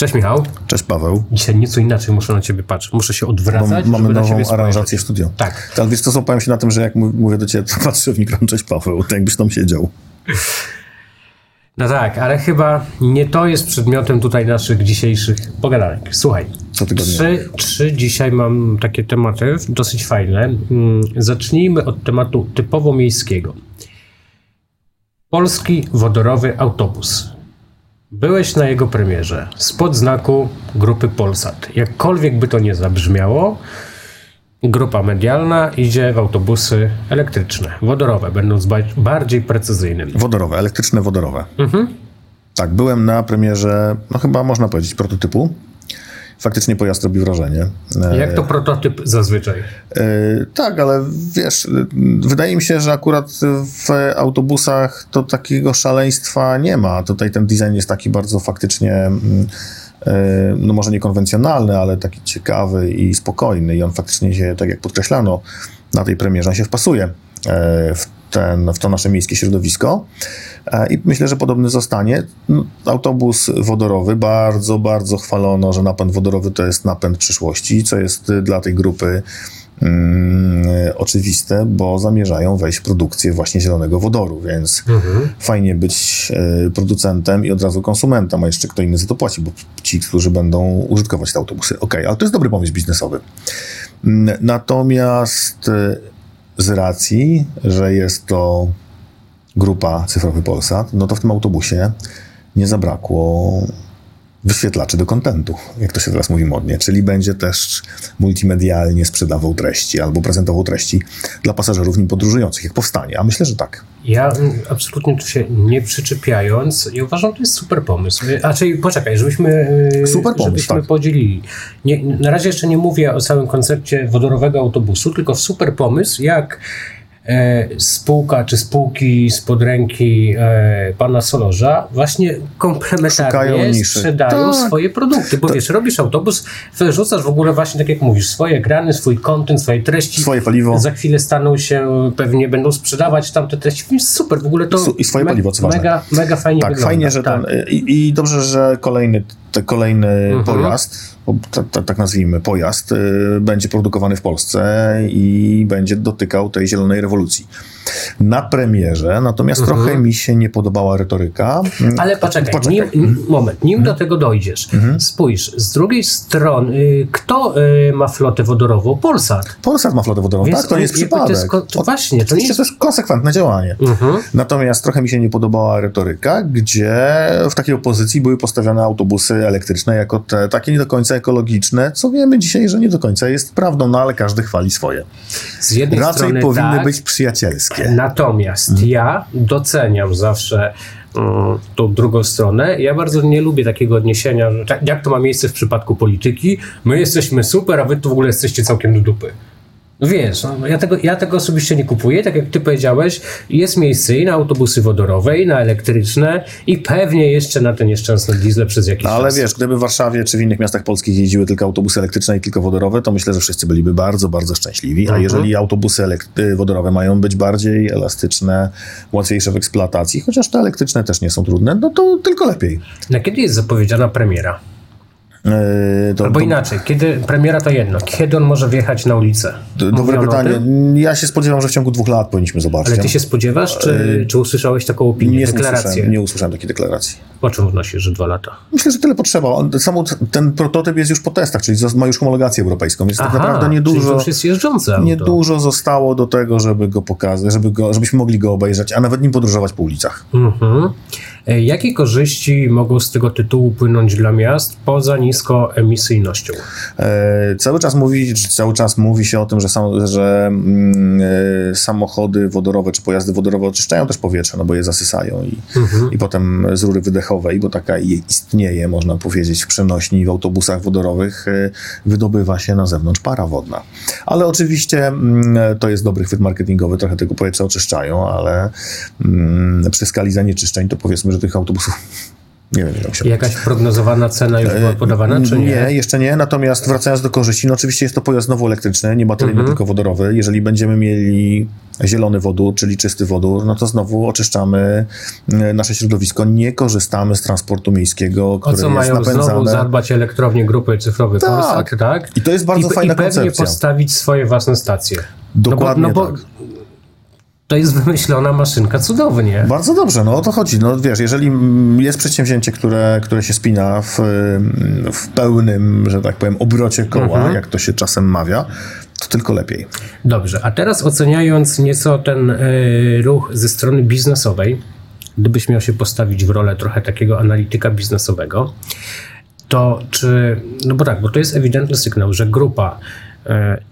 Cześć Michał. Cześć Paweł. Dzisiaj nieco inaczej muszę na ciebie patrzeć. Muszę się odwracać. Bo mamy nową aranżację w studio. Tak. Ale wiesz co, złapałem się na tym, że jak mów- mówię do ciebie, to patrzę w mikrofon, cześć Paweł, tak jakbyś tam siedział. No tak, ale chyba nie to jest przedmiotem tutaj naszych dzisiejszych pogadanek. Słuchaj. Trzy, trzy dzisiaj mam takie tematy dosyć fajne. Mm, Zacznijmy od tematu typowo miejskiego. Polski wodorowy autobus. Byłeś na jego premierze spod znaku grupy Polsat. Jakkolwiek by to nie zabrzmiało, grupa medialna idzie w autobusy elektryczne, wodorowe, będąc ba- bardziej precyzyjnym. Wodorowe, elektryczne wodorowe. Mhm. Tak, byłem na premierze, no chyba można powiedzieć, prototypu. Faktycznie pojazd robi wrażenie. E, Jak to prototyp zazwyczaj? E, tak, ale wiesz, e, wydaje mi się, że akurat w autobusach to takiego szaleństwa nie ma. Tutaj ten design jest taki bardzo faktycznie, mm, e, no może niekonwencjonalny, ale taki ciekawy i spokojny. I on faktycznie się, tak jak podkreślano na tej premierze, się wpasuje e, w, ten, w to nasze miejskie środowisko. E, I myślę, że podobny zostanie. Autobus wodorowy, bardzo, bardzo chwalono, że napęd wodorowy to jest napęd przyszłości, co jest y, dla tej grupy mm, y, oczywiste, bo zamierzają wejść w produkcję właśnie zielonego wodoru, więc fajnie być y, producentem i od razu konsumentem, a jeszcze kto inny za to płaci, bo ci, którzy będą użytkować te autobusy. Okej, ale to jest dobry pomysł biznesowy. Natomiast z racji, że jest to grupa Cyfrowy Polsat, no to w tym autobusie nie zabrakło wyświetlaczy do kontentu, jak to się teraz mówi modnie, czyli będzie też multimedialnie sprzedawał treści albo prezentował treści dla pasażerów nim podróżujących, jak powstanie. A myślę, że tak. Ja mm, absolutnie tu się nie przyczepiając, ja uważam, że to jest super pomysł. Y, A czyli poczekaj, żebyśmy, y, Super pomysł, żebyśmy tak. podzielili. Nie, na razie jeszcze nie mówię o całym koncepcie wodorowego autobusu, tylko super pomysł, jak e, spółka czy spółki spod ręki e, pana Solorza właśnie komplementarnie sprzedają Tak. swoje produkty. Bo wiesz, robisz autobus, wyrzucasz w ogóle właśnie tak jak mówisz, swoje ekrany, swój content, swoje treści. Swoje paliwo. Za chwilę staną się, pewnie będą sprzedawać tamte treści. Więc Super, w ogóle to i swoje paliwo, co ważne. mega, mega fajnie Tak, wygląda. fajnie, że tak. ten. I, I dobrze, że kolejny, kolejny Mhm. pojazd, tak nazwijmy, pojazd, y, będzie produkowany w Polsce i będzie dotykał tej zielonej rewolucji. Na premierze, natomiast trochę mi się nie podobała retoryka. Mhm. Ale poczekaj, Nim, nim- moment, nim do tego dojdziesz. Spójrz, z drugiej strony, y, kto y, ma flotę wodorową? Polsat. Polsat ma flotę wodorową, Więc tak? To nie jest jakby to przypadek. jest to właśnie, to nie oczywiście jest- to jest konsekwentne działanie. Mhm. Natomiast trochę mi się nie podobała retoryka, gdzie w takiej opozycji były postawione autobusy elektryczne jako te takie nie do końca ekologiczne, co wiemy dzisiaj, że nie do końca jest prawdą, no ale każdy chwali swoje. Z jednej Raczej strony powinny tak, być przyjacielskie. Natomiast Mhm. ja doceniam zawsze mm, tą drugą stronę. Ja bardzo nie lubię takiego odniesienia, że tak, jak to ma miejsce w przypadku polityki. My jesteśmy super, a wy tu w ogóle jesteście całkiem do dupy. No Wiesz, no, ja, tego, ja tego osobiście nie kupuję. Tak jak ty powiedziałeś, jest miejsce i na autobusy wodorowe, i na elektryczne, i pewnie jeszcze na te nieszczęsne diesle przez jakiś No, ale czas. wiesz, gdyby w Warszawie czy w innych miastach polskich jeździły tylko autobusy elektryczne i tylko wodorowe, to myślę, że wszyscy byliby bardzo, bardzo szczęśliwi. A Mhm. jeżeli autobusy y, wodorowe mają być bardziej elastyczne, łatwiejsze w eksploatacji, chociaż te elektryczne też nie są trudne, no to tylko lepiej. Na kiedy jest zapowiedziana premiera? Yy, to, Albo to, inaczej, kiedy premiera to jedno. Kiedy on może wjechać na ulicę? dobre pytanie. Ja się spodziewam, że w ciągu dwóch lat powinniśmy zobaczyć. Ale ty się spodziewasz, czy, czy usłyszałeś taką opinię, nie deklarację? usłyszałem, nie usłyszałem takiej deklaracji. Po czym wnosisz, że dwa lata? Myślę, że tyle potrzeba. Samo ten prototyp jest już po testach, czyli ma już homologację europejską, więc tak Aha, naprawdę czyli to niedużo, już jest jeżdżące auto. niedużo zostało do tego, żeby go pokazać, żeby go, żebyśmy mogli go obejrzeć, a nawet nim podróżować po ulicach. Mhm. E, Jakie korzyści mogą z tego tytułu płynąć dla miast poza niskoemisyjnością? E, cały, czas mówi, cały czas mówi się o tym, że, sam, że mm, e, samochody wodorowe czy pojazdy wodorowe oczyszczają też powietrze, no bo je zasysają i, i potem z rury wydechowej, bo taka istnieje, można powiedzieć, w przenośni w autobusach wodorowych e, wydobywa się na zewnątrz para wodna. Ale oczywiście mm, to jest dobry chwyt marketingowy, trochę tego powietrza oczyszczają, ale mm, przy skali zanieczyszczeń to powiedzmy, że tych autobusów Nie wiem, jak się Jakaś prognozowana cena już była podawana, czy nie? Nie, jeszcze nie. Natomiast wracając do korzyści, no oczywiście jest to pojazd znowu elektryczny, nie bateryjny, Mhm. tylko wodorowy. Jeżeli będziemy mieli zielony wodór, czyli czysty wodór, no to znowu oczyszczamy e, nasze środowisko. Nie korzystamy z transportu miejskiego, O który co jest mają znowu zadbać elektrownie grupy cyfrowej Tak. Polsat, tak? I to jest bardzo I, fajna I pewnie koncepcja. postawić swoje własne stacje. Dokładnie no bo, no bo tak. To jest wymyślona maszynka cudownie. Bardzo dobrze, no o to chodzi. No wiesz, jeżeli jest przedsięwzięcie, które, które się spina w, w pełnym, że tak powiem, obrocie koła, Mhm. jak to się czasem mawia, to tylko lepiej. Dobrze, a teraz oceniając nieco ten y, ruch ze strony biznesowej, gdybyś miał się postawić w rolę trochę takiego analityka biznesowego, to czy, no bo tak, bo to jest ewidentny sygnał, że grupa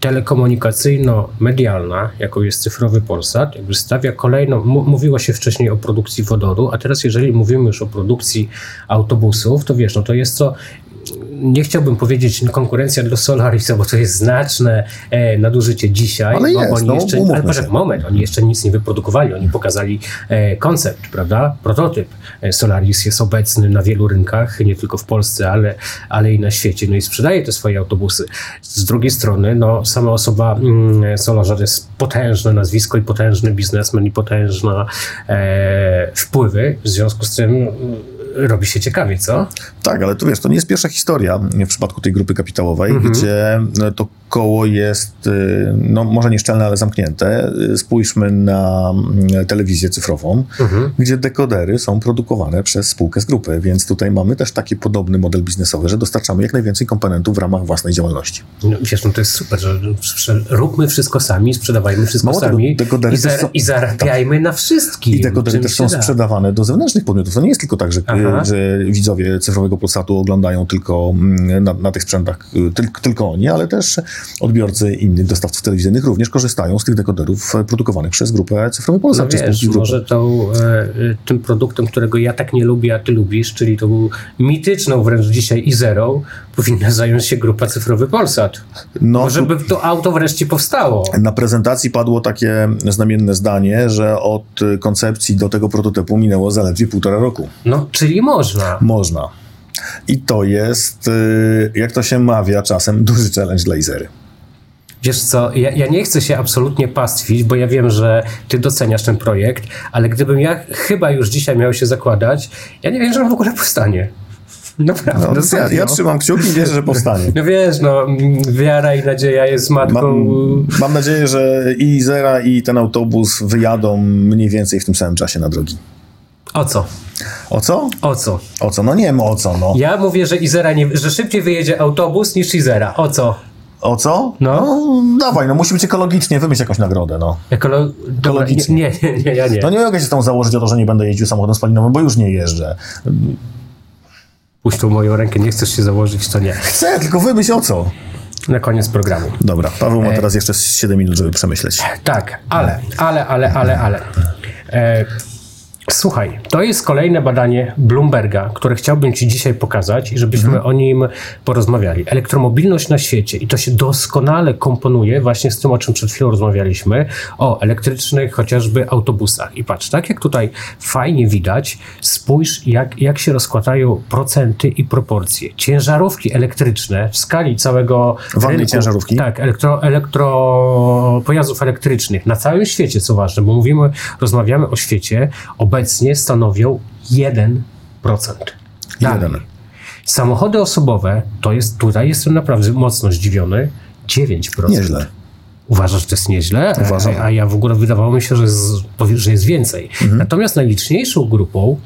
telekomunikacyjno-medialna, jaką jest cyfrowy Polsat, jakby stawia kolejną, mówiło się wcześniej o produkcji wodoru, a teraz jeżeli mówimy już o produkcji autobusów, to wiesz, no to jest to nie chciałbym powiedzieć konkurencja dla Solarisa, bo to jest znaczne e, nadużycie dzisiaj. Ale bo jest, oni no, jeszcze, ale poczekaj, moment, oni jeszcze nic nie wyprodukowali, oni pokazali e, koncept, prawda? Prototyp. E, Solaris jest obecny na wielu rynkach, nie tylko w Polsce, ale, ale i na świecie, no i sprzedaje te swoje autobusy. Z drugiej strony, no sama osoba mm, Solarza to jest potężne nazwisko i potężny biznesmen i potężne e, wpływy, w związku z tym robi się ciekawie, co? Tak, ale tu wiesz, to nie jest pierwsza historia w przypadku tej grupy kapitałowej, Mhm. gdzie no, to koło jest, y, no może nieszczelne, ale zamknięte. Y, Spójrzmy na mm, telewizję cyfrową, Mhm. gdzie dekodery są produkowane przez spółkę z grupy, więc tutaj mamy też taki podobny model biznesowy, że dostarczamy jak najwięcej komponentów w ramach własnej działalności. No, wiesz, no to jest super, że róbmy wszystko sami, sprzedawajmy wszystko Mało tego, sami dekodery i, zar- są- i zarabiajmy na wszystkim. I dekodery też są da. sprzedawane do zewnętrznych podmiotów. To nie jest tylko tak, że, że widzowie cyfrowego Polsatu oglądają tylko mm, na, na tych sprzętach y, tylko, tylko oni, ale też odbiorcy innych dostawców telewizyjnych również korzystają z tych dekoderów e, produkowanych przez grupę cyfrowy Polsat. No wiesz, grupy. może tą, e, e, tym produktem, którego ja tak nie lubię, a ty lubisz, czyli tą mityczną wręcz dzisiaj Izerą, powinna zająć się grupa cyfrowy Polsat. No, Bo żeby to auto wreszcie powstało. Na prezentacji padło takie znamienne zdanie, że od koncepcji do tego prototypu minęło zaledwie półtora roku. No, czyli można. Można. I to jest, y, jak to się mawia czasem, duży challenge dla Izery. Wiesz co, ja, ja nie chcę się absolutnie pastwić, bo ja wiem, że ty doceniasz ten projekt, ale gdybym ja chyba już dzisiaj miał się zakładać, ja nie wiem, że on w ogóle powstanie. Naprawdę. No, ja, ja trzymam kciuki i wierzę, że powstanie. No wiesz, no, wiara i nadzieja jest matką... Mam, mam nadzieję, że i Izera, i ten autobus wyjadą mniej więcej w tym samym czasie na drogi. O co? O co? O co? O co? No nie wiem o co, no. Ja mówię, że Izera nie, że szybciej wyjedzie autobus niż Izera. O co? O co? No. dawaj, no musi być ekologicznie, wymyśl jakąś nagrodę, no. Ekolo... Ekologicznie. nie, nie, nie, ja nie. No nie mogę się z tą założyć o to, że nie będę jeździł samochodem spalinowym, bo już nie jeżdżę. Puść tą moją rękę, nie chcesz się założyć, to nie. Chcę, tylko wymyśl o co. Na koniec programu. Dobra, Paweł ma teraz jeszcze 7 minut, żeby przemyśleć. Tak, ale, ale, ale, ale, ale. E, słuchaj, to jest kolejne badanie Bloomberga, które chciałbym Ci dzisiaj pokazać i żebyśmy o nim porozmawiali. Elektromobilność na świecie i to się doskonale komponuje właśnie z tym, o czym przed chwilą rozmawialiśmy, o elektrycznych chociażby autobusach. I patrz, tak jak tutaj fajnie widać, spójrz jak, jak się rozkładają procenty i proporcje. Ciężarówki elektryczne w skali całego rynku, ciężarówki? tak, elektro, elektro pojazdów elektrycznych na całym świecie, co ważne, bo mówimy, rozmawiamy o świecie, obecnie stanowią 1%. Dalej. Jeden. Samochody osobowe, to jest, tutaj jestem naprawdę mocno zdziwiony, 9%. Nieźle. Uważasz, że to jest nieźle? Uważam. A, a ja w ogóle wydawało mi się, że jest, że jest więcej. Mhm. Natomiast najliczniejszą grupą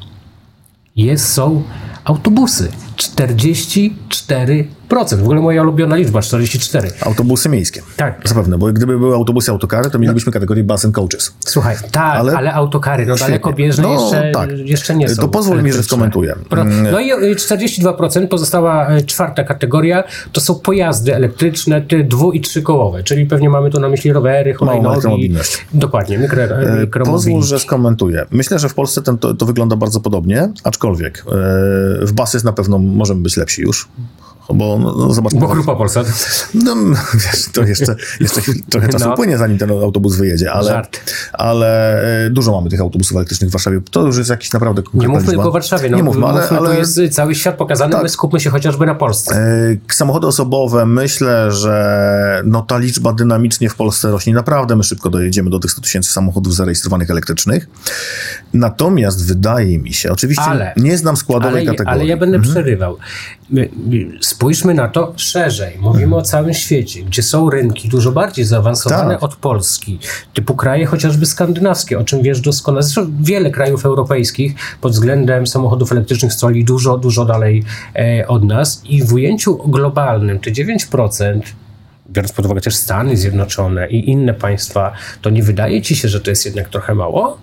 jest, są autobusy. 44%. W ogóle moja ulubiona liczba, 44. Autobusy miejskie. Tak. Zapewne, bo gdyby były autobusy autokary, to mielibyśmy kategorię bus and coaches. Słuchaj, tak, ale, Ale- autokary, no dalekobieżne No, jeszcze, tak. jeszcze nie są. To pozwól mi, że skomentuję. Mm. no i y, 42% pozostała y, czwarta kategoria, to są pojazdy elektryczne, ty dwu- i trzykołowe, czyli pewnie mamy tu na myśli rowery, hulajnogi. elektromobilność. Dokładnie, mikro, E, Pozwól, mikromobilność. że skomentuję. Myślę, że w Polsce ten, to, to wygląda bardzo podobnie, aczkolwiek e, w basy na pewno możemy być lepsi już. Bo no, no, zobacz... Bo Grupa Polsat. No, wiesz, to jeszcze, jeszcze trochę czasu no. płynie, zanim ten autobus wyjedzie, ale, Żart. ale e, dużo mamy tych autobusów elektrycznych w Warszawie. To już jest jakiś naprawdę Nie mówmy tylko o Warszawie, no, nie mówmy, ale, ale... tu jest cały świat pokazany, tak. my skupmy się chociażby na Polsce. E, samochody osobowe, myślę, że no, ta liczba dynamicznie w Polsce rośnie. Naprawdę my szybko dojedziemy do tych 100 tysięcy samochodów zarejestrowanych elektrycznych. Natomiast wydaje mi się, oczywiście ale, nie znam składowej ale, kategorii. Ale ja będę mhm. przerywał. Spójrzmy na to szerzej. Mówimy o całym świecie, gdzie są rynki dużo bardziej zaawansowane tak. od Polski, typu kraje chociażby skandynawskie, o czym wiesz doskonale. Zresztą wiele krajów europejskich pod względem samochodów elektrycznych stoi dużo, dużo dalej e, od nas i w ujęciu globalnym te 9% biorąc pod uwagę też Stany Zjednoczone i inne państwa, to nie wydaje ci się, że to jest jednak trochę mało?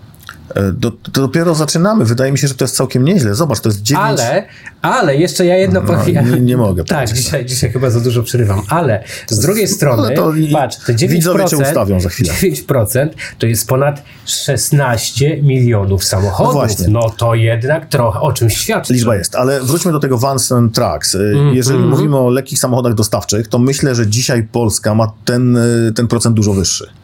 E, do, to dopiero zaczynamy. Wydaje mi się, że to jest całkiem nieźle. Zobacz, to jest 9... Ale, ale jeszcze ja jedno no, powiem. Nie, nie mogę. Tak, dzisiaj, dzisiaj chyba za dużo przerywam. Ale z drugiej strony, to patrz, te 9%, widzowie cię ustawią za chwilę. 9% to jest ponad 16 milionów samochodów. No, właśnie. no to jednak trochę o czym świadczy. Liczba jest, ale wróćmy do tego Vans and Trucks. Mm, Jeżeli mm. mówimy o lekkich samochodach dostawczych, to myślę, że dzisiaj Polska ma ten, e, ten procent dużo wyższy.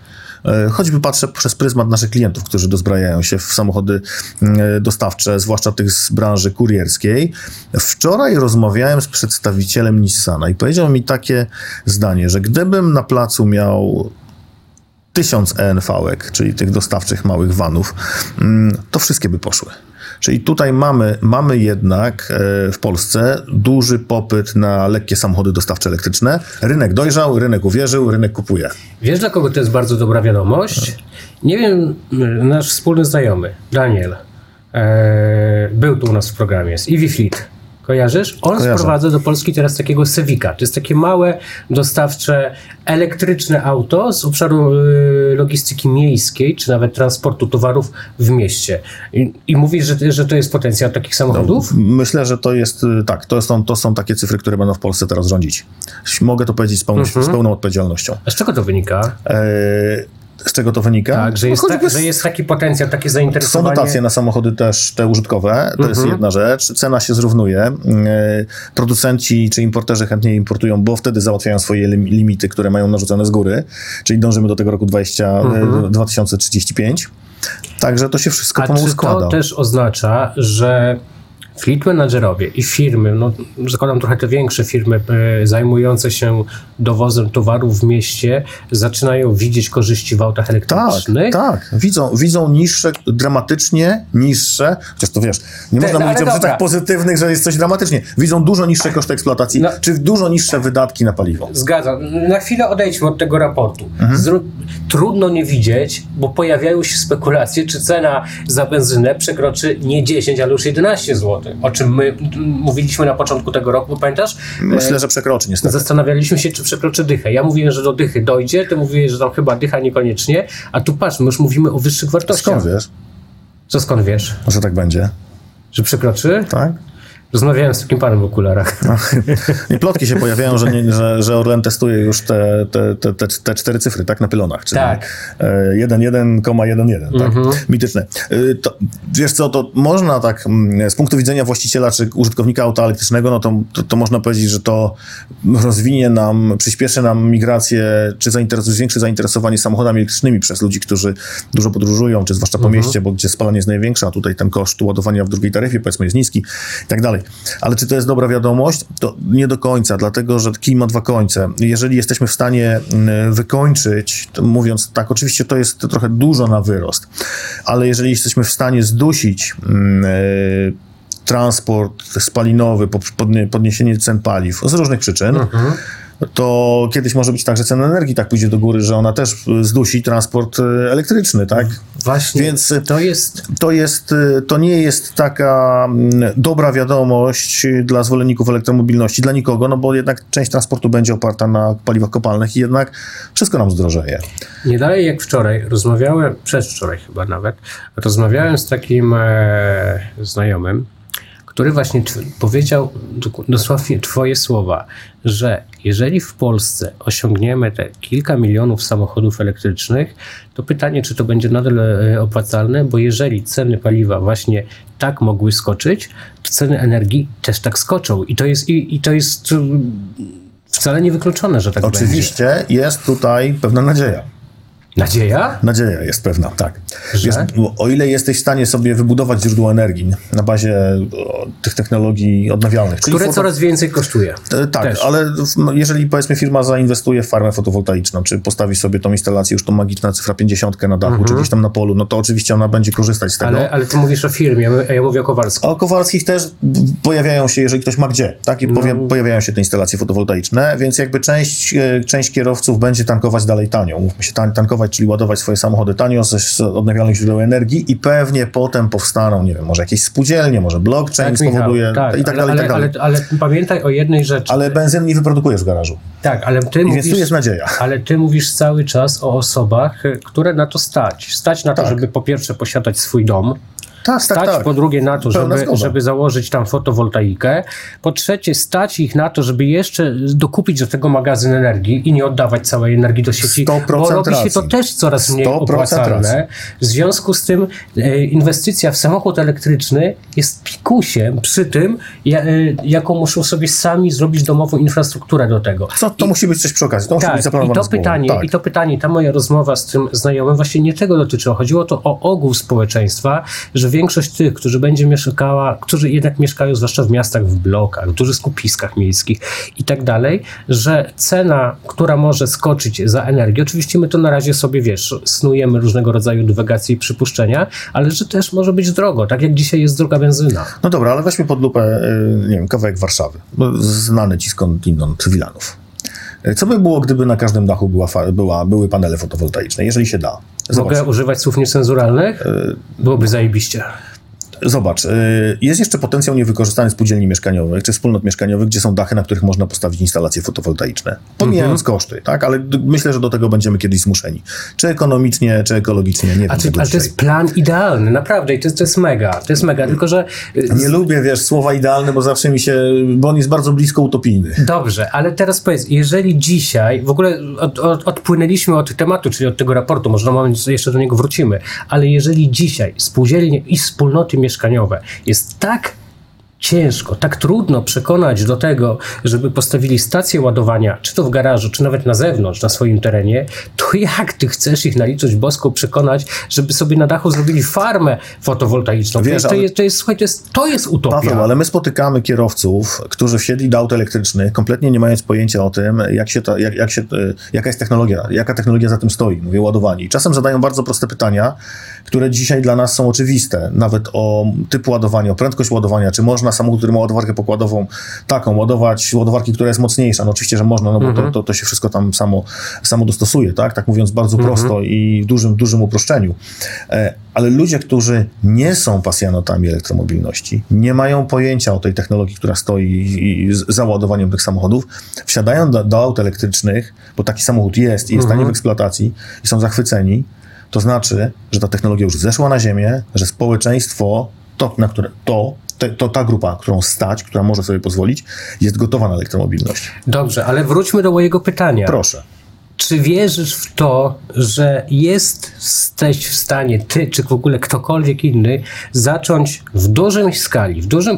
E, choćby patrzę przez pryzmat naszych klientów, którzy dozbrajają się w samochody e, dostawcze, zwłaszcza tych z branży kurierskiej. Wczoraj rozmawiałem z przedstawicielem Nissana i powiedział mi takie zdanie, że gdybym na placu miał tysiąc ENV-ek, czyli tych dostawczych małych vanów, mm, to wszystkie by poszły. Czyli tutaj mamy, mamy jednak e, w Polsce duży popyt na lekkie samochody dostawcze elektryczne. Rynek dojrzał, rynek uwierzył, rynek kupuje. Wiesz, dla kogo to jest bardzo dobra wiadomość? Nie wiem, nasz wspólny znajomy, Daniel, e, był tu u nas w programie z EV Fleet. Kojarzysz? On Kojarzę. sprowadza do Polski teraz takiego Sevika. To jest takie małe, dostawcze, elektryczne auto z obszaru y, logistyki miejskiej, czy nawet transportu towarów w mieście. I, i mówisz, że, że to jest potencjał takich samochodów? No, myślę, że to jest, y, tak, to są, to są takie cyfry, które będą w Polsce teraz rządzić. Mogę to powiedzieć z pełną, mhm. z pełną odpowiedzialnością. A z czego to wynika? E z czego to wynika? Tak, że jest, no, tak, że jest taki potencjał, takie zainteresowanie. Są dotacje na samochody też te użytkowe, to mhm. jest jedna rzecz. Cena się zrównuje. E, producenci czy importerzy chętnie importują, bo wtedy załatwiają swoje limity, które mają narzucone z góry, czyli dążymy do tego roku 20, e, mhm. 2035. Także to się wszystko A pomału składa. to też oznacza, że fleet managerowie i firmy, no zakładam trochę te większe firmy e, zajmujące się dowozem towarów w mieście, zaczynają widzieć korzyści w autach elektrycznych. Tak, tak. Widzą, widzą niższe, dramatycznie niższe, chociaż to wiesz, nie można mówić o rzeczach pozytywnych, że jest coś dramatycznie. Widzą dużo niższe koszty eksploatacji, no, czy dużo niższe wydatki na paliwo. Zgadzam. Na chwilę odejdźmy od tego raportu. Mhm. Trudno nie widzieć, bo pojawiają się spekulacje, czy cena za benzynę przekroczy nie 10, ale już 11 zł o czym my mówiliśmy na początku tego roku, pamiętasz? Myślę, że przekroczy niestety. Zastanawialiśmy się, czy przekroczy dychę. Ja mówiłem, że do dychy dojdzie, ty mówiłeś, że tam chyba dycha niekoniecznie, a tu patrz, my już mówimy o wyższych wartościach. Skąd wiesz? Co skąd wiesz? Może tak będzie. Że przekroczy? Tak. Rozmawiałem z takim panem w okularach. No, I plotki się pojawiają, że, nie, że, że Orlen testuje już te, te, te, te, te cztery cyfry, tak, na pylonach. Czyli tak. 1,1,11, tak? Mhm. Mityczne. E, to, wiesz co, to można tak mm, z punktu widzenia właściciela czy użytkownika auta elektrycznego, no to, to, to można powiedzieć, że to rozwinie nam, przyspieszy nam migrację, czy zainteres zwiększy zainteresowanie samochodami elektrycznymi przez ludzi, którzy dużo podróżują, czy zwłaszcza po mhm. mieście, bo gdzie spalanie jest największe, a tutaj ten koszt ładowania w drugiej taryfie, powiedzmy, jest niski i tak dalej. Ale czy to jest dobra wiadomość? To nie do końca, dlatego że kij ma dwa końce. Jeżeli jesteśmy w stanie mm, wykończyć, mówiąc tak, oczywiście to jest trochę dużo na wyrost, ale jeżeli jesteśmy w stanie zdusić mm, e, transport spalinowy, podniesienie cen paliw z różnych przyczyn, mhm to kiedyś może być tak, że cena energii tak pójdzie do góry, że ona też zdusi transport e, elektryczny, tak? Właśnie. Więc to jest... To, jest, to nie jest taka mm, dobra wiadomość dla zwolenników elektromobilności, dla nikogo, no bo jednak część transportu będzie oparta na paliwach kopalnych i jednak wszystko nam zdrożeje. Nie dalej jak wczoraj, rozmawiałem, przedwczoraj chyba nawet, rozmawiałem z takim e, znajomym, który właśnie powiedział dosłownie twoje słowa, że jeżeli w Polsce osiągniemy te kilka milionów samochodów elektrycznych, to pytanie, czy to będzie nadal e, opłacalne, bo jeżeli ceny paliwa właśnie tak mogły skoczyć, to ceny energii też tak skoczą. I to jest, i, i to jest mm, wcale niewykluczone, że tak Oczywiście będzie. jest tutaj pewna nadzieja. Nadzieja? Nadzieja jest pewna, tak. Że? Jest, o ile jesteś w stanie sobie wybudować źródło energii na bazie o, tych technologii odnawialnych. Które foto... coraz więcej kosztuje. E, tak, Też. ale w, jeżeli powiedzmy firma zainwestuje w farmę fotowoltaiczną, czy postawi sobie tą instalację, już tą magiczną cyfra 50 na dachu, mhm. czy gdzieś tam na polu, no to oczywiście ona będzie korzystać z tego. Ale, ale ty mówisz o firmie, a ja mówię o Kowalskich. O Kowalskich też pojawiają się, jeżeli ktoś ma gdzie, tak? I no. pojawiają się te instalacje fotowoltaiczne, więc jakby część, e, część kierowców będzie tankować dalej tanio. Mówmy się, tankować czyli ładować swoje samochody tanio z, odnawialnych źródeł energii i pewnie potem powstaną, nie wiem, może jakieś spółdzielnie, może blockchain tak, spowoduje tak, i tak dalej, ale, i tak dalej. Ale, ale, ale, pamiętaj o jednej rzeczy. Ale benzyny nie wyprodukujesz w garażu. Tak, ale ty I mówisz... Więc tu jest nadzieja. Ale ty mówisz cały czas o osobach, które na to stać. Stać na to, tak. żeby po pierwsze posiadać swój dom, tak, stać tak, tak. po drugie na to, żeby, żeby założyć tam fotowoltaikę, po trzecie stać ich na to, żeby jeszcze dokupić do tego magazyn energii i nie oddawać całej energii do sieci, bo robi racji. się to też coraz mniej opłacalne. W związku z tym e, inwestycja w samochód elektryczny jest pikusiem przy tym, e, jaką muszą sobie sami zrobić domową infrastrukturę do tego. Co, to I, musi być coś przy okazji, to musi tak, być zaplanowane i to pytanie, tak. I to pytanie, ta moja rozmowa z tym znajomym właśnie nie tego dotyczyło. Chodziło to o ogół społeczeństwa, że większość tych, którzy będzie mieszkała, którzy jednak mieszkają zwłaszcza w miastach, w blokach, w dużych skupiskach miejskich i tak dalej, że cena, która może skoczyć za energię, oczywiście my to na razie sobie, wiesz, snujemy różnego rodzaju dywagacje i przypuszczenia, ale że też może być drogo, tak jak dzisiaj jest droga benzyna. No dobra, ale weźmy pod lupę, y, nie wiem, kawałek Warszawy, znany ci skądinąd Wilanów. Y, co by było, gdyby na każdym dachu była, była, były panele fotowoltaiczne, jeżeli się da? Zobacz. Mogę używać słów niecenzuralnych? Y, Byłoby zajebiście. Zobacz, y, jest jeszcze potencjał niewykorzystany spółdzielni mieszkaniowych czy wspólnot mieszkaniowych, gdzie są dachy, na których można postawić instalacje fotowoltaiczne. Pomijając mhm. koszty, tak? Ale myślę, że do tego będziemy kiedyś zmuszeni. Czy ekonomicznie, czy ekologicznie, nie wiem. A czy, ale to jest plan idealny, naprawdę. I to, to jest mega. To jest mega, tylko że... Nie lubię, wiesz, słowa idealne, bo zawsze mi się... bo on jest bardzo blisko utopijny. Dobrze, ale teraz powiedz, jeżeli dzisiaj, w ogóle od, od, odpłynęliśmy od tematu, czyli od tego raportu, może na moment jeszcze do niego wrócimy, ale jeżeli dzisiaj spółdzielnie i wspólnoty mieszkaniowe. Jest tak ciężko, tak trudno przekonać do tego, żeby postawili stację ładowania, czy to w garażu, czy nawet na zewnątrz, na swoim terenie, to jak ty chcesz ich na litość boską przekonać, żeby sobie na dachu zrobili farmę fotowoltaiczną? Wiesz, to, jest, to, jest, słuchaj, to jest, to jest utopia. Paweł, ale my spotykamy kierowców, którzy wsiedli do aut elektrycznych, kompletnie nie mając pojęcia o tym, jak się to, jak, jak się, jaka jest technologia, jaka technologia za tym stoi, mówię ładowanie. I czasem zadają bardzo proste pytania, które dzisiaj dla nas są oczywiste, nawet o typ ładowania, o prędkość ładowania, czy można samochód, który ma ładowarkę pokładową taką, ładować ładowarki, która jest mocniejsza. No oczywiście, że można, no bo mhm. to, to, to, się wszystko tam samo, samo dostosuje, tak? Tak mówiąc bardzo mhm. prosto i w dużym, dużym uproszczeniu. E, ale ludzie, którzy nie są pasjonatami elektromobilności, nie mają pojęcia o tej technologii, która stoi za ładowaniem tych samochodów, wsiadają do, do aut elektrycznych, bo taki samochód jest i jest mhm. tani w eksploatacji i są zachwyceni, to znaczy, że ta technologia już zeszła na ziemię, że społeczeństwo, to, na które, to, te, to ta grupa, którą stać, która może sobie pozwolić, jest gotowa na elektromobilność. Dobrze, ale wróćmy do mojego pytania. Proszę. Czy wierzysz w to, że jesteś w stanie, ty czy w ogóle ktokolwiek inny, zacząć w dużej skali, w dużym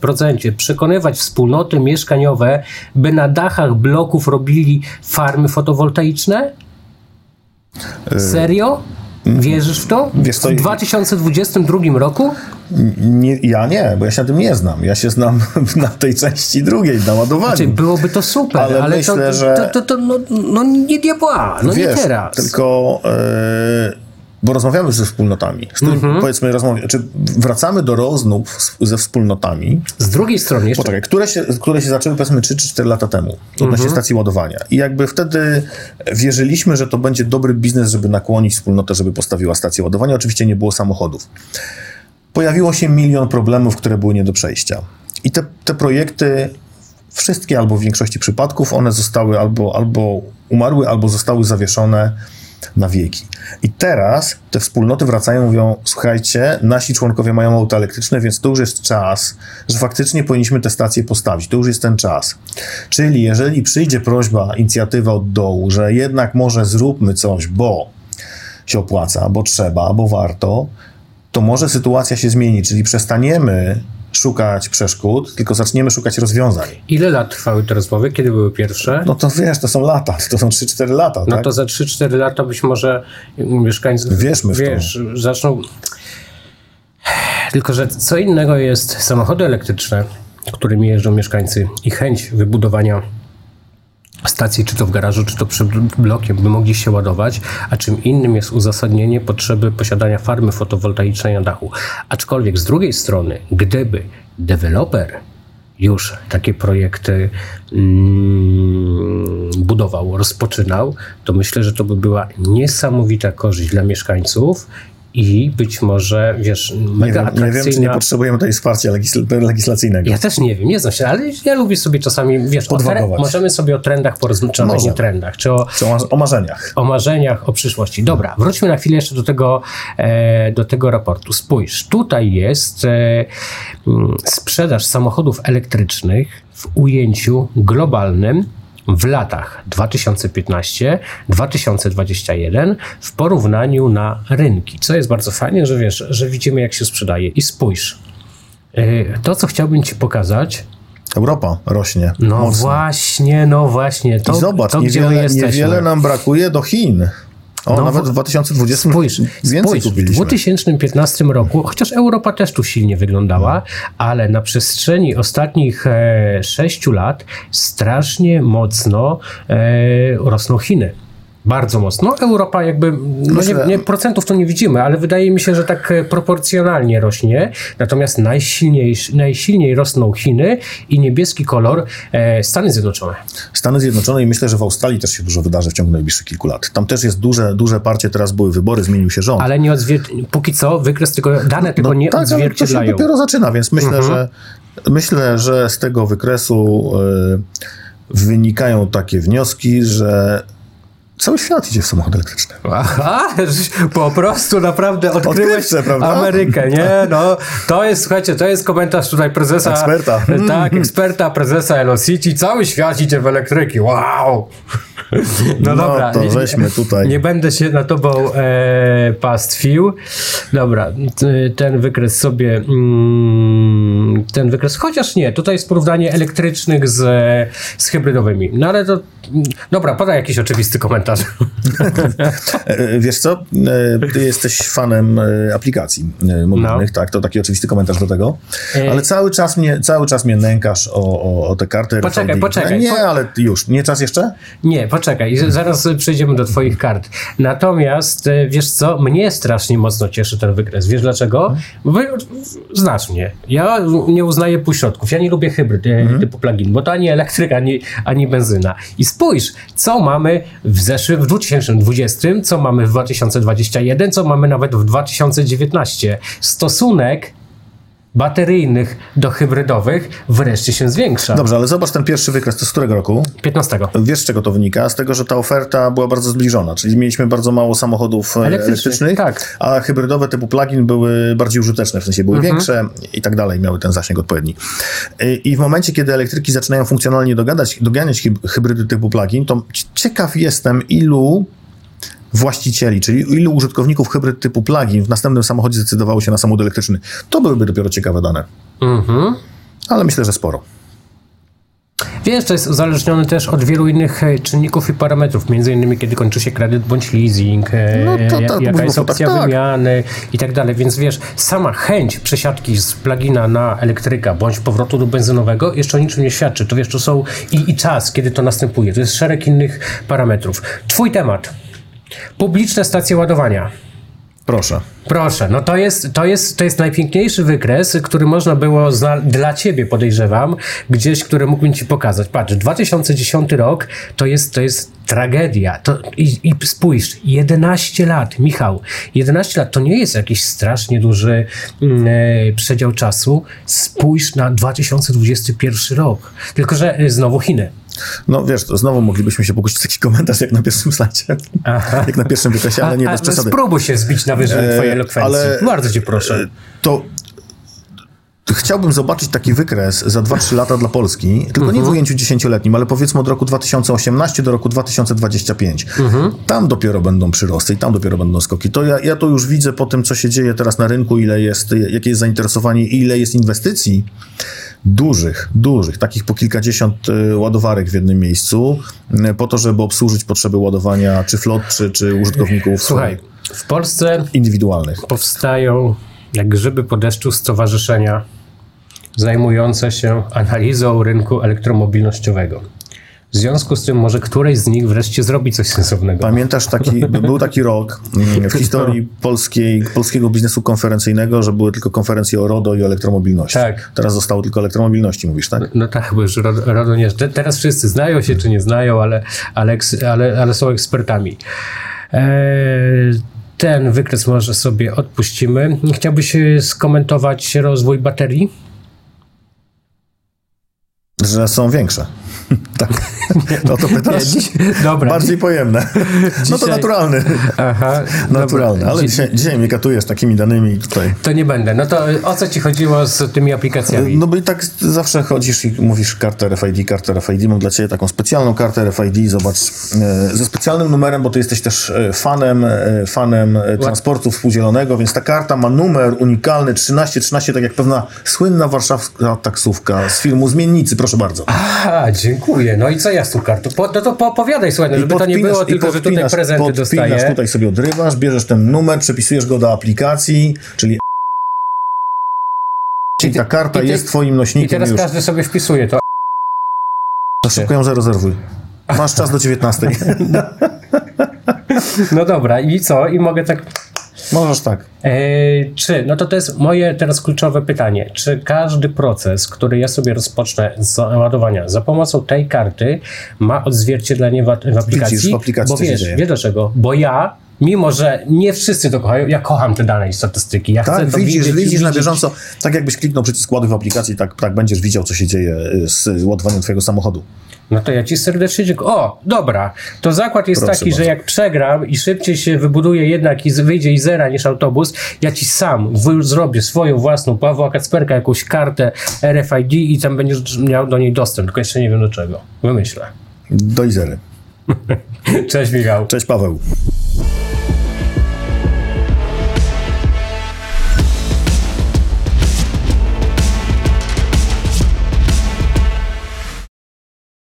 procencie przekonywać wspólnoty mieszkaniowe, by na dachach bloków robili farmy fotowoltaiczne? Serio? Wierzysz w to? Wiesz, to... W 2022 roku? Nie, ja nie, bo ja się na tym nie znam. Ja się znam na tej części drugiej, na ładowaniu. Znaczy, byłoby to super, ale, ale myślę, to, że... to, to, to no, no, nie diabła, no Wiesz, nie teraz. Tylko... Yy bo rozmawiamy ze wspólnotami, z którymi mm-hmm. powiedzmy rozmawiamy, czy wracamy do rozmów ze wspólnotami. Z drugiej strony jeszcze. Poczekaj, które się, które się zaczęły powiedzmy 3 czy 4 lata temu odnośnie mm-hmm. stacji ładowania. I jakby wtedy wierzyliśmy, że to będzie dobry biznes, żeby nakłonić wspólnotę, żeby postawiła stację ładowania. Oczywiście nie było samochodów. Pojawiło się milion problemów, które były nie do przejścia. I te, te projekty wszystkie albo w większości przypadków one zostały albo, albo umarły, albo zostały zawieszone na wieki. I teraz te wspólnoty wracają mówią, słuchajcie, nasi członkowie mają auto elektryczne, więc to już jest czas, że faktycznie powinniśmy te stacje postawić. To już jest ten czas. Czyli jeżeli przyjdzie prośba, inicjatywa od dołu, że jednak może zróbmy coś, bo się opłaca, bo trzeba, bo warto, to może sytuacja się zmieni, czyli przestaniemy szukać przeszkód, tylko zaczniemy szukać rozwiązań. Ile lat trwały te rozmowy? Kiedy były pierwsze? No to wiesz, to są lata, to są 3-4 lata. No tak? to za 3-4 lata być może mieszkańcy Wierzmy w wiesz, zaczną. Tylko, że co innego jest samochody elektryczne, którymi jeżdżą mieszkańcy i chęć wybudowania stacji, czy to w garażu, czy to przed blokiem, by mogli się ładować, a czym innym jest uzasadnienie potrzeby posiadania farmy fotowoltaicznej na dachu. Aczkolwiek z drugiej strony, gdyby deweloper już takie projekty mm, budował, rozpoczynał, to myślę, że to by była niesamowita korzyść dla mieszkańców i być może, wiesz, mega nie, atrakcyjna... nie wiem, czy nie potrzebujemy tutaj wsparcia legisl- legislacyjnego. Ja też nie wiem, nie znam się, ale ja lubię sobie czasami, wiesz, o możemy sobie o trendach porozmawiać, o Możemy. trendach, czy o, Są o, o marzeniach. o marzeniach, o przyszłości. Dobra, wróćmy na chwilę jeszcze do tego, e, do tego raportu. Spójrz, tutaj jest e, mm, sprzedaż samochodów elektrycznych w ujęciu globalnym w latach 2015-2021 w porównaniu na rynki. Co jest bardzo fajnie, że wiesz, że widzimy jak się sprzedaje. I spójrz, e, to co chciałbym Ci pokazać, Europa rośnie no mocno. właśnie, no właśnie, to, I zobacz, to niewiele, niewiele nam brakuje do Chin. O, No, nawet w 2020 Spójrz, więcej spójrz, w kupiliśmy. 2015 roku, chociaż Europa też tu silnie wyglądała, ale na przestrzeni ostatnich e, sześciu lat strasznie mocno e, rosną Chiny. Bardzo mocno. Europa jakby, no nie, nie, procentów to nie widzimy, ale wydaje mi się, że tak e, proporcjonalnie rośnie. Natomiast najsilniej, najsilniej rosną Chiny i niebieski kolor e, Stany Zjednoczone. Stany Zjednoczone i myślę, że w Australii też się dużo wydarzy w ciągu najbliższych kilku lat. Tam też jest duże, duże parcie, teraz były wybory, zmienił się rząd. Ale nie odzwier- póki co wykres tego, dane tego nie tak, ale to się odzwierciedlają. dopiero zaczyna, więc myślę, Mhm. że myślę, że z tego wykresu y, wynikają takie wnioski, że cały świat idzie w samochody elektryczne. Aha, po prostu naprawdę odkryłeś? Amerykę, nie? No, to jest, słuchajcie, to jest komentarz tutaj prezesa. Eksperta. Tak, eksperta, prezesa Elocity. Cały świat idzie w elektryki, wow! No, No dobra. to nie- weźmy tutaj. Nie będę się na tobą e, pastwił. Dobra, ten wykres sobie, mm, ten wykres, chociaż nie, tutaj jest porównanie elektrycznych z, z hybrydowymi. No ale to, mm, dobra, podaj jakiś oczywisty komentarz. E, Wiesz co, E, ty jesteś fanem e, aplikacji e, mobilnych, tak, to taki oczywisty komentarz do tego, E. ale cały czas mnie, cały czas mnie nękasz o, o, o te karty Poczekaj, RFID. poczekaj, Nie, po- ale już, nie czas jeszcze? Nie, poczekaj, zaraz przejdziemy do twoich kart. Natomiast, e, wiesz co, mnie strasznie mocno cieszy ten wykres. Wiesz dlaczego? Bo znasz mnie. Ja nie uznaję półśrodków. Ja nie lubię hybryd e, typu plug-in, bo to ani elektryk, ani, ani benzyna. I spójrz, co mamy w zeszłym, w 2020, co mamy w 2021, co mamy nawet w 2019. Stosunek bateryjnych do hybrydowych wreszcie się zwiększa. Dobrze, ale zobacz ten pierwszy wykres, to z którego roku? 15. Wiesz, z czego to wynika? Z tego, że ta oferta była bardzo zbliżona, czyli mieliśmy bardzo mało samochodów e, Elektrycznych, elektrycznych, tak. a hybrydowe typu plug-in były bardziej użyteczne, w sensie były większe i tak dalej, miały ten zasięg odpowiedni. I- I w momencie, kiedy elektryki zaczynają funkcjonalnie dogadać, doganiać hyb- hybrydy typu plug-in, to ciekaw jestem, ilu właścicieli, czyli ilu użytkowników hybryd typu plug-in w następnym samochodzie zdecydowało się na samochód elektryczny. To byłyby dopiero ciekawe dane. Mhm. Ale myślę, że sporo. Wiesz, to jest uzależnione też od wielu innych e, czynników i parametrów, między innymi kiedy kończy się kredyt bądź leasing, e, No to- to- ja- to jaka jest opcja tak, tak. wymiany i tak dalej, więc wiesz, sama chęć przesiadki z plugina na elektryka bądź powrotu do benzynowego jeszcze o niczym nie świadczy. To wiesz, to są i, i czas, kiedy to następuje, to jest szereg innych parametrów. Twój temat. Publiczne stacje ładowania. Proszę. Proszę, no to jest, to jest, to jest najpiękniejszy wykres, który można było dla ciebie, podejrzewam, gdzieś, który mógłbym ci pokazać. Patrz, 2010 rok to jest, to jest tragedia. To, i, I spójrz, 11 lat, Michał, 11 lat to nie jest jakiś strasznie duży e, przedział czasu. Spójrz na 2021 rok. Tylko, że e, znowu Chiny. No wiesz, to znowu moglibyśmy się pokusić taki komentarz jak na pierwszym slajdzie, Aha. jak na pierwszym wykresie, ale nie bez przesady. Spróbuj się zbić na wyżyny E, twojej elokwencji. ale- Bardzo cię proszę. To chciałbym zobaczyć taki wykres za 2-3 lata dla Polski, tylko Mhm. nie w ujęciu dziesięcioletnim, ale powiedzmy od roku 2018 do roku 2025. Mhm. Tam dopiero będą przyrosty i tam dopiero będą skoki. To ja, ja to już widzę po tym, co się dzieje teraz na rynku, ile jest, jakie jest zainteresowanie i ile jest inwestycji dużych, dużych, takich po kilkadziesiąt y, ładowarek w jednym miejscu, y, po to, żeby obsłużyć potrzeby ładowania czy flot, czy, czy użytkowników Słuchaj, w Polsce indywidualnych. powstają jak grzyby po deszczu stowarzyszenia zajmujące się analizą rynku elektromobilnościowego. W związku z tym może któreś z nich wreszcie zrobi coś sensownego. Pamiętasz, taki, był taki rok mm, w historii polskiej, polskiego biznesu konferencyjnego, że były tylko konferencje o RODO i o elektromobilności. Tak. Teraz zostało tylko elektromobilności, mówisz, tak? No tak, bo już Ro- RODO nie... te- Teraz wszyscy znają się, czy nie znają, ale, ale, ale, ale są ekspertami. Eee, ten wykres może sobie odpuścimy. Chciałbyś e, skomentować rozwój baterii? Że są większe. tak. No to pytasz? dziś- dobra. Bardziej pojemne. No to naturalny. Aha, Naturalny. dobra. Ale Dzi- dzisiaj, dzisiaj mnie katujesz takimi danymi tutaj. To nie będę. No to o co ci chodziło z tymi aplikacjami? No bo i tak zawsze chodzisz i mówisz kartę RFID, kartę RFID. Mam dla ciebie taką specjalną kartę RFID. Zobacz, e, ze specjalnym numerem, bo ty jesteś też e, fanem, e, fanem transportu współdzielonego, więc ta karta ma numer unikalny 1313, tak jak pewna słynna warszawska taksówka z filmu Zmiennicy. Proszę bardzo. A, dziękuję. No i co ja z tą kartą? Po, no to poopowiadaj, słuchaj, no, żeby to nie było i tylko, że tutaj prezenty podpinasz, dostaję. tutaj sobie odrywasz, bierzesz ten numer, przepisujesz go do aplikacji, czyli I ty- ta karta i ty- jest twoim I nośnikiem teraz już. każdy sobie wpisuje to. To szybko ją zarezerwuj. Masz czas do 19. No dobra, i co? I mogę tak... Możesz tak. E, czy, no to to jest moje teraz kluczowe pytanie. Czy każdy proces, który ja sobie rozpocznę z ładowania za pomocą tej karty ma odzwierciedlenie w, w aplikacji? Widzisz, w aplikacji Bo wiesz, wiesz dlaczego? Bo ja, mimo że nie wszyscy to kochają, ja kocham te dane i statystyki. Ja chcę Tak, widzisz, widzieć, widzisz na widzieć. bieżąco. Tak jakbyś kliknął przycisk ładuj w aplikacji, tak, tak będziesz widział, co się dzieje y, z ładowaniem twojego samochodu. No to ja ci serdecznie dziękuję. O, dobra. To zakład jest Proszę taki, że bardzo. jak przegram i szybciej się wybuduje jednak i wyjdzie i zera niż autobus, ja ci sam zrobię swoją własną Pawła Kacperka, jakąś kartę RFID i tam będziesz miał do niej dostęp, tylko jeszcze nie wiem do czego. Wymyślę. Do Izery. Cześć Michał. Cześć Paweł.